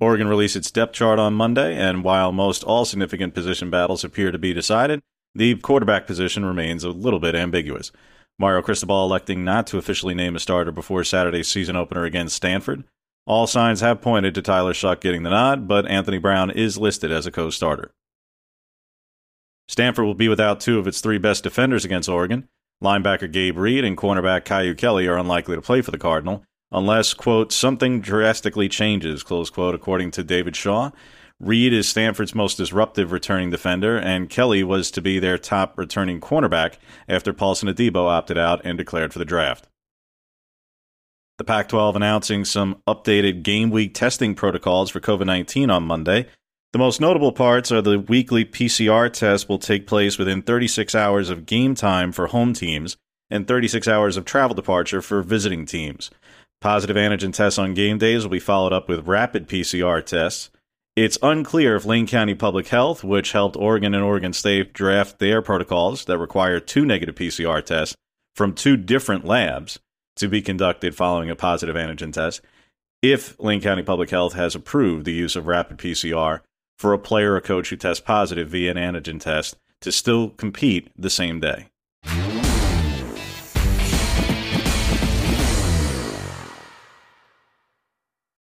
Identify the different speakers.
Speaker 1: Oregon released its depth chart on Monday, and while most all significant position battles appear to be decided, the quarterback position remains a little bit ambiguous. Mario Cristobal electing not to officially name a starter before Saturday's season opener against Stanford. All signs have pointed to Tyler Shough getting the nod, but Anthony Brown is listed as a co starter. Stanford will be without two of its three best defenders against Oregon. Linebacker Gabe Reid and cornerback Caillou Kelly are unlikely to play for the Cardinal unless, quote, something drastically changes, close quote, according to David Shaw. Reid is Stanford's most disruptive returning defender, and Kelly was to be their top returning cornerback after Paulson Adebo opted out and declared for the draft. The Pac 12 announcing some updated game week testing protocols for COVID 19 on Monday. The most notable parts are the weekly PCR test will take place within 36 hours of game time for home teams and 36 hours of travel departure for visiting teams. Positive antigen tests on game days will be followed up with rapid PCR tests. It's unclear if Lane County Public Health, which helped Oregon and Oregon State draft their protocols that require two negative PCR tests from two different labs to be conducted following a positive antigen test, if Lane County Public Health has approved the use of rapid PCR for a player or coach who tests positive via an antigen test to still compete the same day.